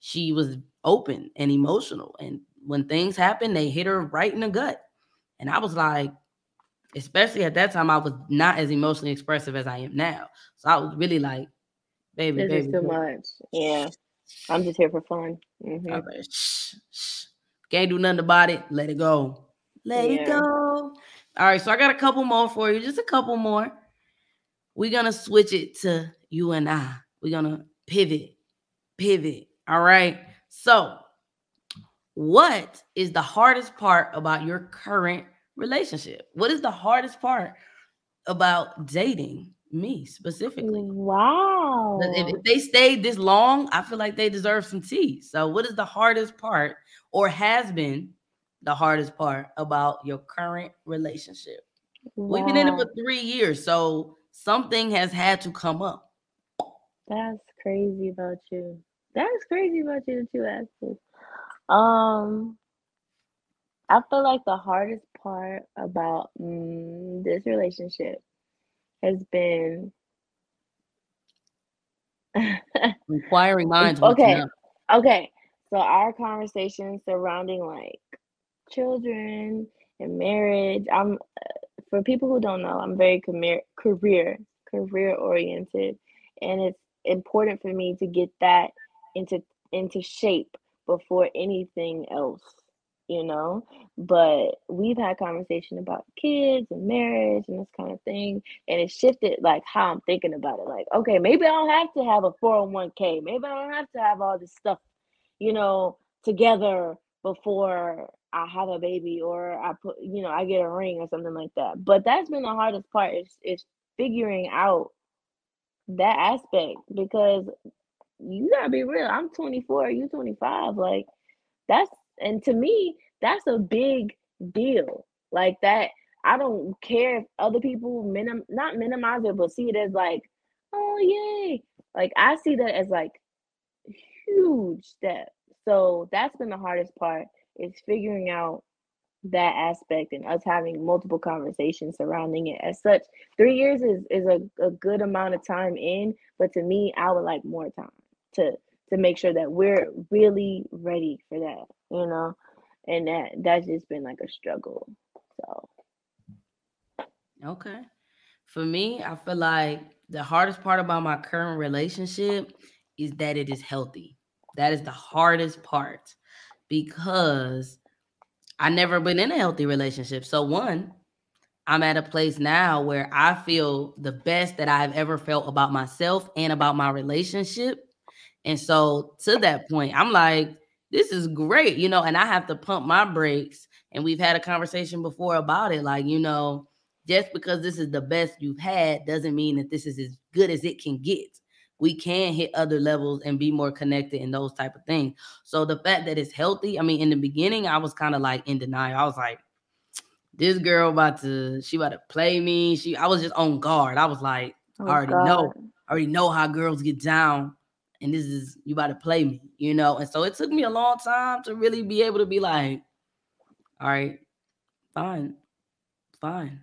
she was open and emotional. And when things happen, they hit her right in the gut. And I was like, especially at that time, I was not as emotionally expressive as I am now. So I was really like, baby, This baby, is too baby. much. Yeah. I'm just here for fun. hmm like, shh, shh. Can't do nothing about it. Let it go. Let it go. All right, so I got a couple more for you, just a couple more. We're gonna switch it to you and I. We're gonna pivot, pivot. All right. So, what is the hardest part about your current relationship? What is the hardest part about dating me specifically? Wow. If, if they stayed this long, I feel like they deserve some tea. So, what is the hardest part, or has been the hardest part about your current relationship? We've been in it for three years, so something has had to come up. That's crazy about you. That's crazy about you that you asked this. Um, I feel like the hardest part about mm, this relationship has been Inquiring minds okay. Okay, so our conversation surrounding like children and marriage. I'm for people who don't know, I'm very career career career oriented, and it's important for me to get that into into shape before anything else, you know. But we've had conversation about kids and marriage and this kind of thing, and it shifted like how I'm thinking about it. Like, okay, maybe I don't have to have a 401k. Maybe I don't have to have all this stuff, you know, together before I have a baby or I put, you know, I get a ring or something like that. But that's been the hardest part is is figuring out that aspect because you gotta be real. I'm 24, you 25. Like that's and to me, that's a big deal. Like that, I don't care if other people minim not minimize it, but see it as like, oh yay. Like I see that as like huge step. So that's been the hardest part is figuring out that aspect and us having multiple conversations surrounding it. As such, three years is is a, a good amount of time in, but to me, I would like more time to to make sure that we're really ready for that, you know. And that that's just been like a struggle. So Okay. For me, I feel like the hardest part about my current relationship is that it is healthy. That is the hardest part because I never been in a healthy relationship. So one, I'm at a place now where I feel the best that I've ever felt about myself and about my relationship. And so to that point, I'm like, this is great, you know, and I have to pump my brakes. And we've had a conversation before about it. Like, you know, just because this is the best you've had doesn't mean that this is as good as it can get. We can hit other levels and be more connected and those type of things. So the fact that it's healthy, I mean, in the beginning, I was kind of like in denial. I was like, this girl about to, she about to play me. She, I was just on guard. I was like, oh I already know, I already know how girls get down, and this is you about to play me, you know. And so it took me a long time to really be able to be like, all right, fine, fine,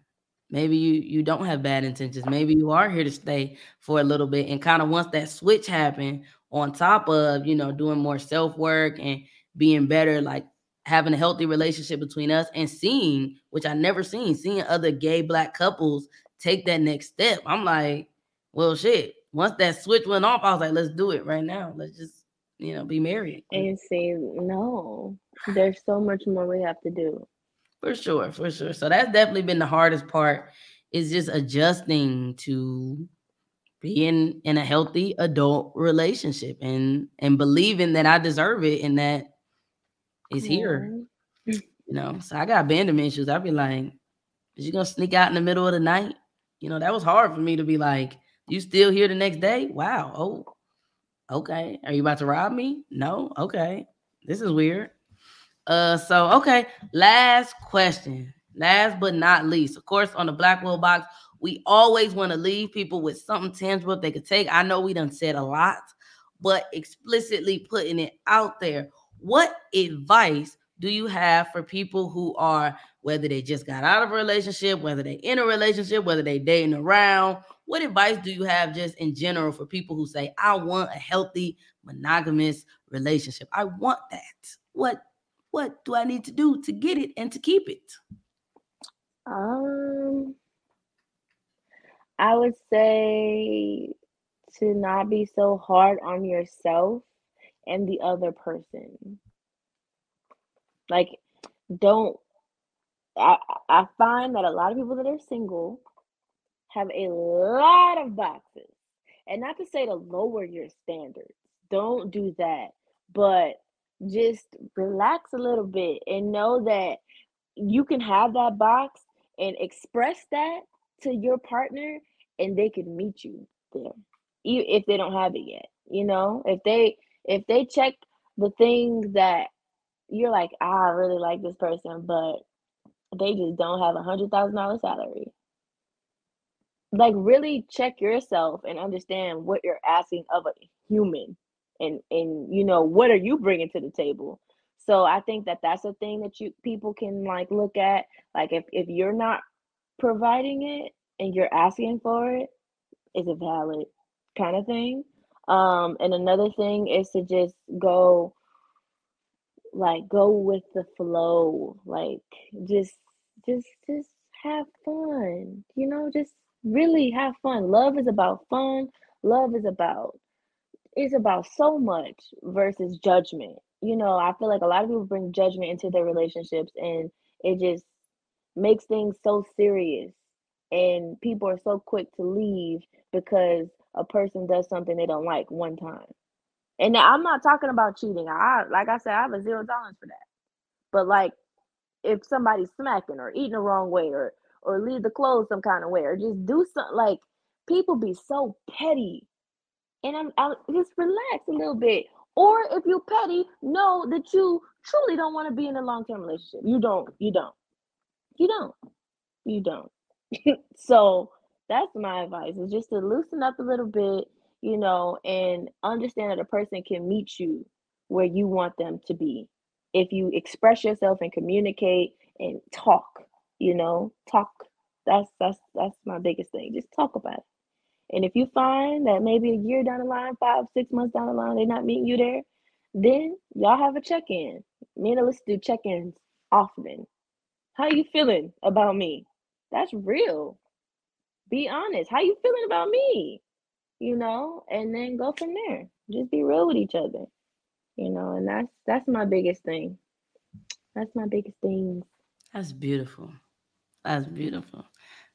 maybe you you don't have bad intentions. Maybe you are here to stay for a little bit. And kind of once that switch happened on top of you know doing more self work and being better like having a healthy relationship between us and seeing which i never seen seeing other gay black couples take that next step i'm like well shit once that switch went off i was like let's do it right now let's just you know be married and say no there's so much more we have to do for sure, for sure. So that's definitely been the hardest part is just adjusting to being in a healthy adult relationship and and believing that I deserve it and that it's here. You know, so I got abandonment issues. I'd be like, is you gonna sneak out in the middle of the night? You know, that was hard for me to be like, you still here the next day? Wow. Oh, okay. Are you about to rob me? No. Okay. This is weird. Uh, so okay, last question. Last but not least, of course, on the Blackwell box, we always want to leave people with something tangible they could take. I know we done said a lot, but explicitly putting it out there. What advice do you have for people who are whether they just got out of a relationship, whether they're in a relationship, whether they dating around? What advice do you have just in general for people who say, I want a healthy monogamous relationship? I want that. What what do I need to do to get it and to keep it? Um, I would say to not be so hard on yourself and the other person. Like, don't. I I find that a lot of people that are single have a lot of boxes, and not to say to lower your standards. Don't do that, but just relax a little bit and know that you can have that box and express that to your partner and they can meet you there if they don't have it yet you know if they if they check the things that you're like ah, i really like this person but they just don't have a hundred thousand dollar salary like really check yourself and understand what you're asking of a human and and you know what are you bringing to the table? So i think that that's a thing that you people can like look at like if if you're not providing it and you're asking for it is it valid kind of thing? Um and another thing is to just go like go with the flow like just just just have fun you know just really have fun love is about fun love is about it's about so much versus judgment. You know, I feel like a lot of people bring judgment into their relationships and it just makes things so serious. And people are so quick to leave because a person does something they don't like one time. And I'm not talking about cheating. I like I said, I have a zero tolerance for that. But like if somebody's smacking or eating the wrong way or or leave the clothes some kind of way or just do something like people be so petty and I'm, I'm just relax a little bit. Or if you're petty, know that you truly don't want to be in a long term relationship. You don't. You don't. You don't. You don't. so that's my advice is just to loosen up a little bit, you know, and understand that a person can meet you where you want them to be. If you express yourself and communicate and talk, you know, talk. That's that's that's my biggest thing. Just talk about it. And if you find that maybe a year down the line, five, six months down the line, they're not meeting you there, then y'all have a check-in. Me and Alyssa do check-ins often. How you feeling about me? That's real. Be honest. How you feeling about me? You know, and then go from there. Just be real with each other. You know, and that's that's my biggest thing. That's my biggest thing. That's beautiful. That's beautiful.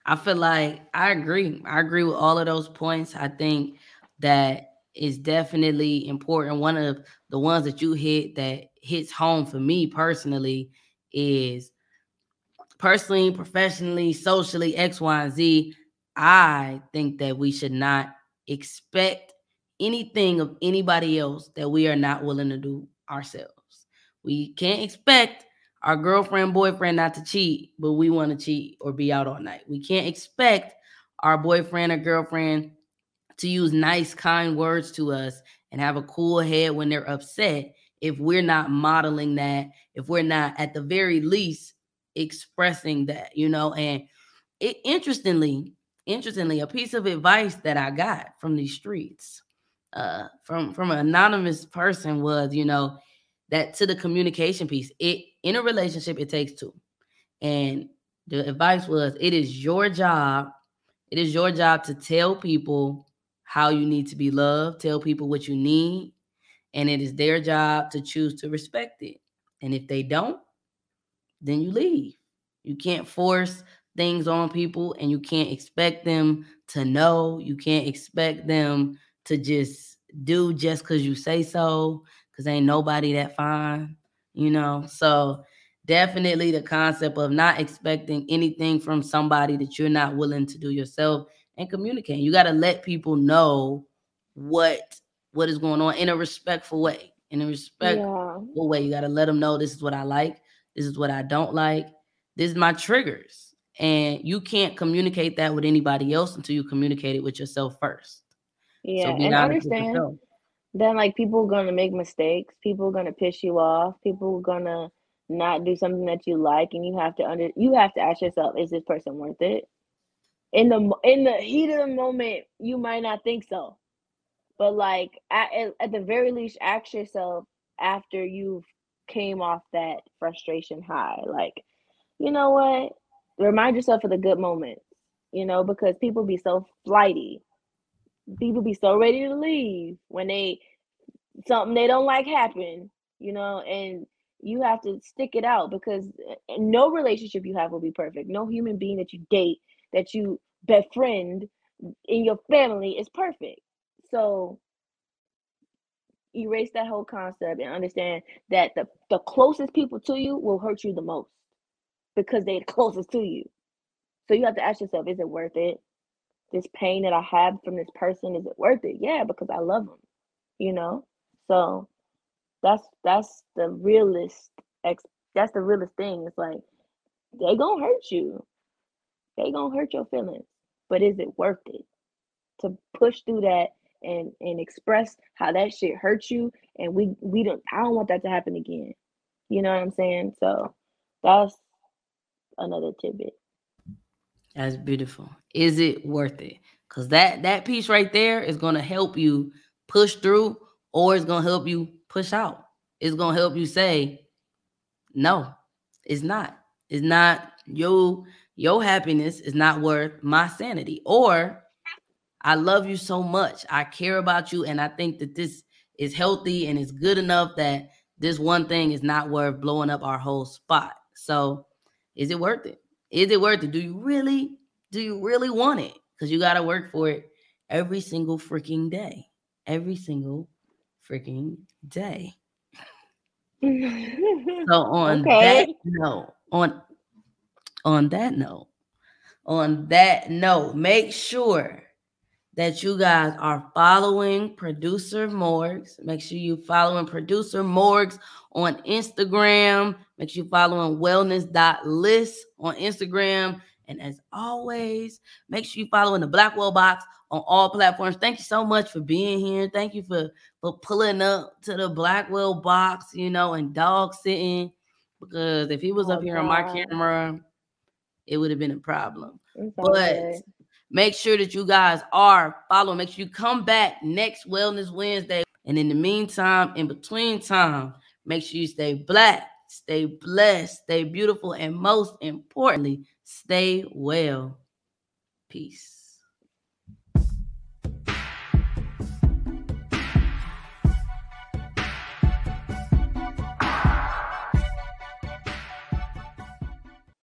I feel like I agree. I agree with all of those points. I think that is definitely important. One of the ones that you hit that hits home for me personally is personally, professionally, socially, X, Y, and Z. I think that we should not expect anything of anybody else that we are not willing to do ourselves. We can't expect our girlfriend, boyfriend not to cheat, but we want to cheat or be out all night. We can't expect our boyfriend or girlfriend to use nice, kind words to us and have a cool head when they're upset if we're not modeling that, if we're not at the very least expressing that, you know, and it interestingly, interestingly, a piece of advice that I got from these streets, uh, from from an anonymous person was, you know, that to the communication piece, it in a relationship it takes two, and the advice was, it is your job, it is your job to tell people how you need to be loved, tell people what you need, and it is their job to choose to respect it. And if they don't, then you leave. You can't force things on people and you can't expect them to know. You can't expect them to just do just because you say so, because ain't nobody that fine, you know? So definitely the concept of not expecting anything from somebody that you're not willing to do yourself and communicate. You got to let people know what what is going on in a respectful way. In a respectful yeah. way, you got to let them know this is what I like, this is what I don't like, this is my triggers and you can't communicate that with anybody else until you communicate it with yourself first. Yeah, so and understand then like people are gonna make mistakes, people are gonna piss you off, people are gonna not do something that you like, and you have to under you have to ask yourself, is this person worth it? In the in the heat of the moment, you might not think so, but like at at the very least, ask yourself after you've came off that frustration high, like, you know what? remind yourself of the good moments, you know, because people be so flighty. People be so ready to leave when they something they don't like happen, you know, and you have to stick it out because eh, no relationship you have will be perfect. No human being that you date, that you befriend in your family is perfect. So erase that whole concept and understand that the, the closest people to you will hurt you the most because they're closest to you. So you have to ask yourself, is it worth it? This pain that I have from this person, is it worth it? Yeah, because I love them, you know? So that's that's the realest ex that's the realest thing. It's like they gonna hurt you. They gonna hurt your feelings. But is it worth it to push through that and and express how that shit hurts you? And we we don't I don't want that to happen again. You know what I'm saying? So that's another tidbit. That's beautiful. Is it worth it? Because that that piece right there is gonna help you push through, or it's gonna help you push out. It's gonna help you say, no, it's not. It's not your your happiness is not worth my sanity. Or I love you so much. I care about you, and I think that this is healthy and it's good enough that this one thing is not worth blowing up our whole spot. So is it worth it? Is it worth it? Do you really, do you really want it? Because you got to work for it every single freaking day. Every single freaking day. so on okay. that note, on on that note, on that note, make sure that you guys are following producer Morgz. Make sure you following producer Morgz on Instagram. Make sure you following wellness.liss on Instagram. And as always, make sure you follow in the Blackwell Box on all platforms. Thank you so much for being here. Thank you for, for pulling up to the Blackwell Box, you know, and dog sitting. Because if he was oh, up here God. on my camera, it would have been a problem. but make sure that you guys are following. Make sure you come back next Wellness Wednesday. And in the meantime, in between time, Make sure you stay black, stay blessed, stay beautiful, and most importantly, stay well. Peace.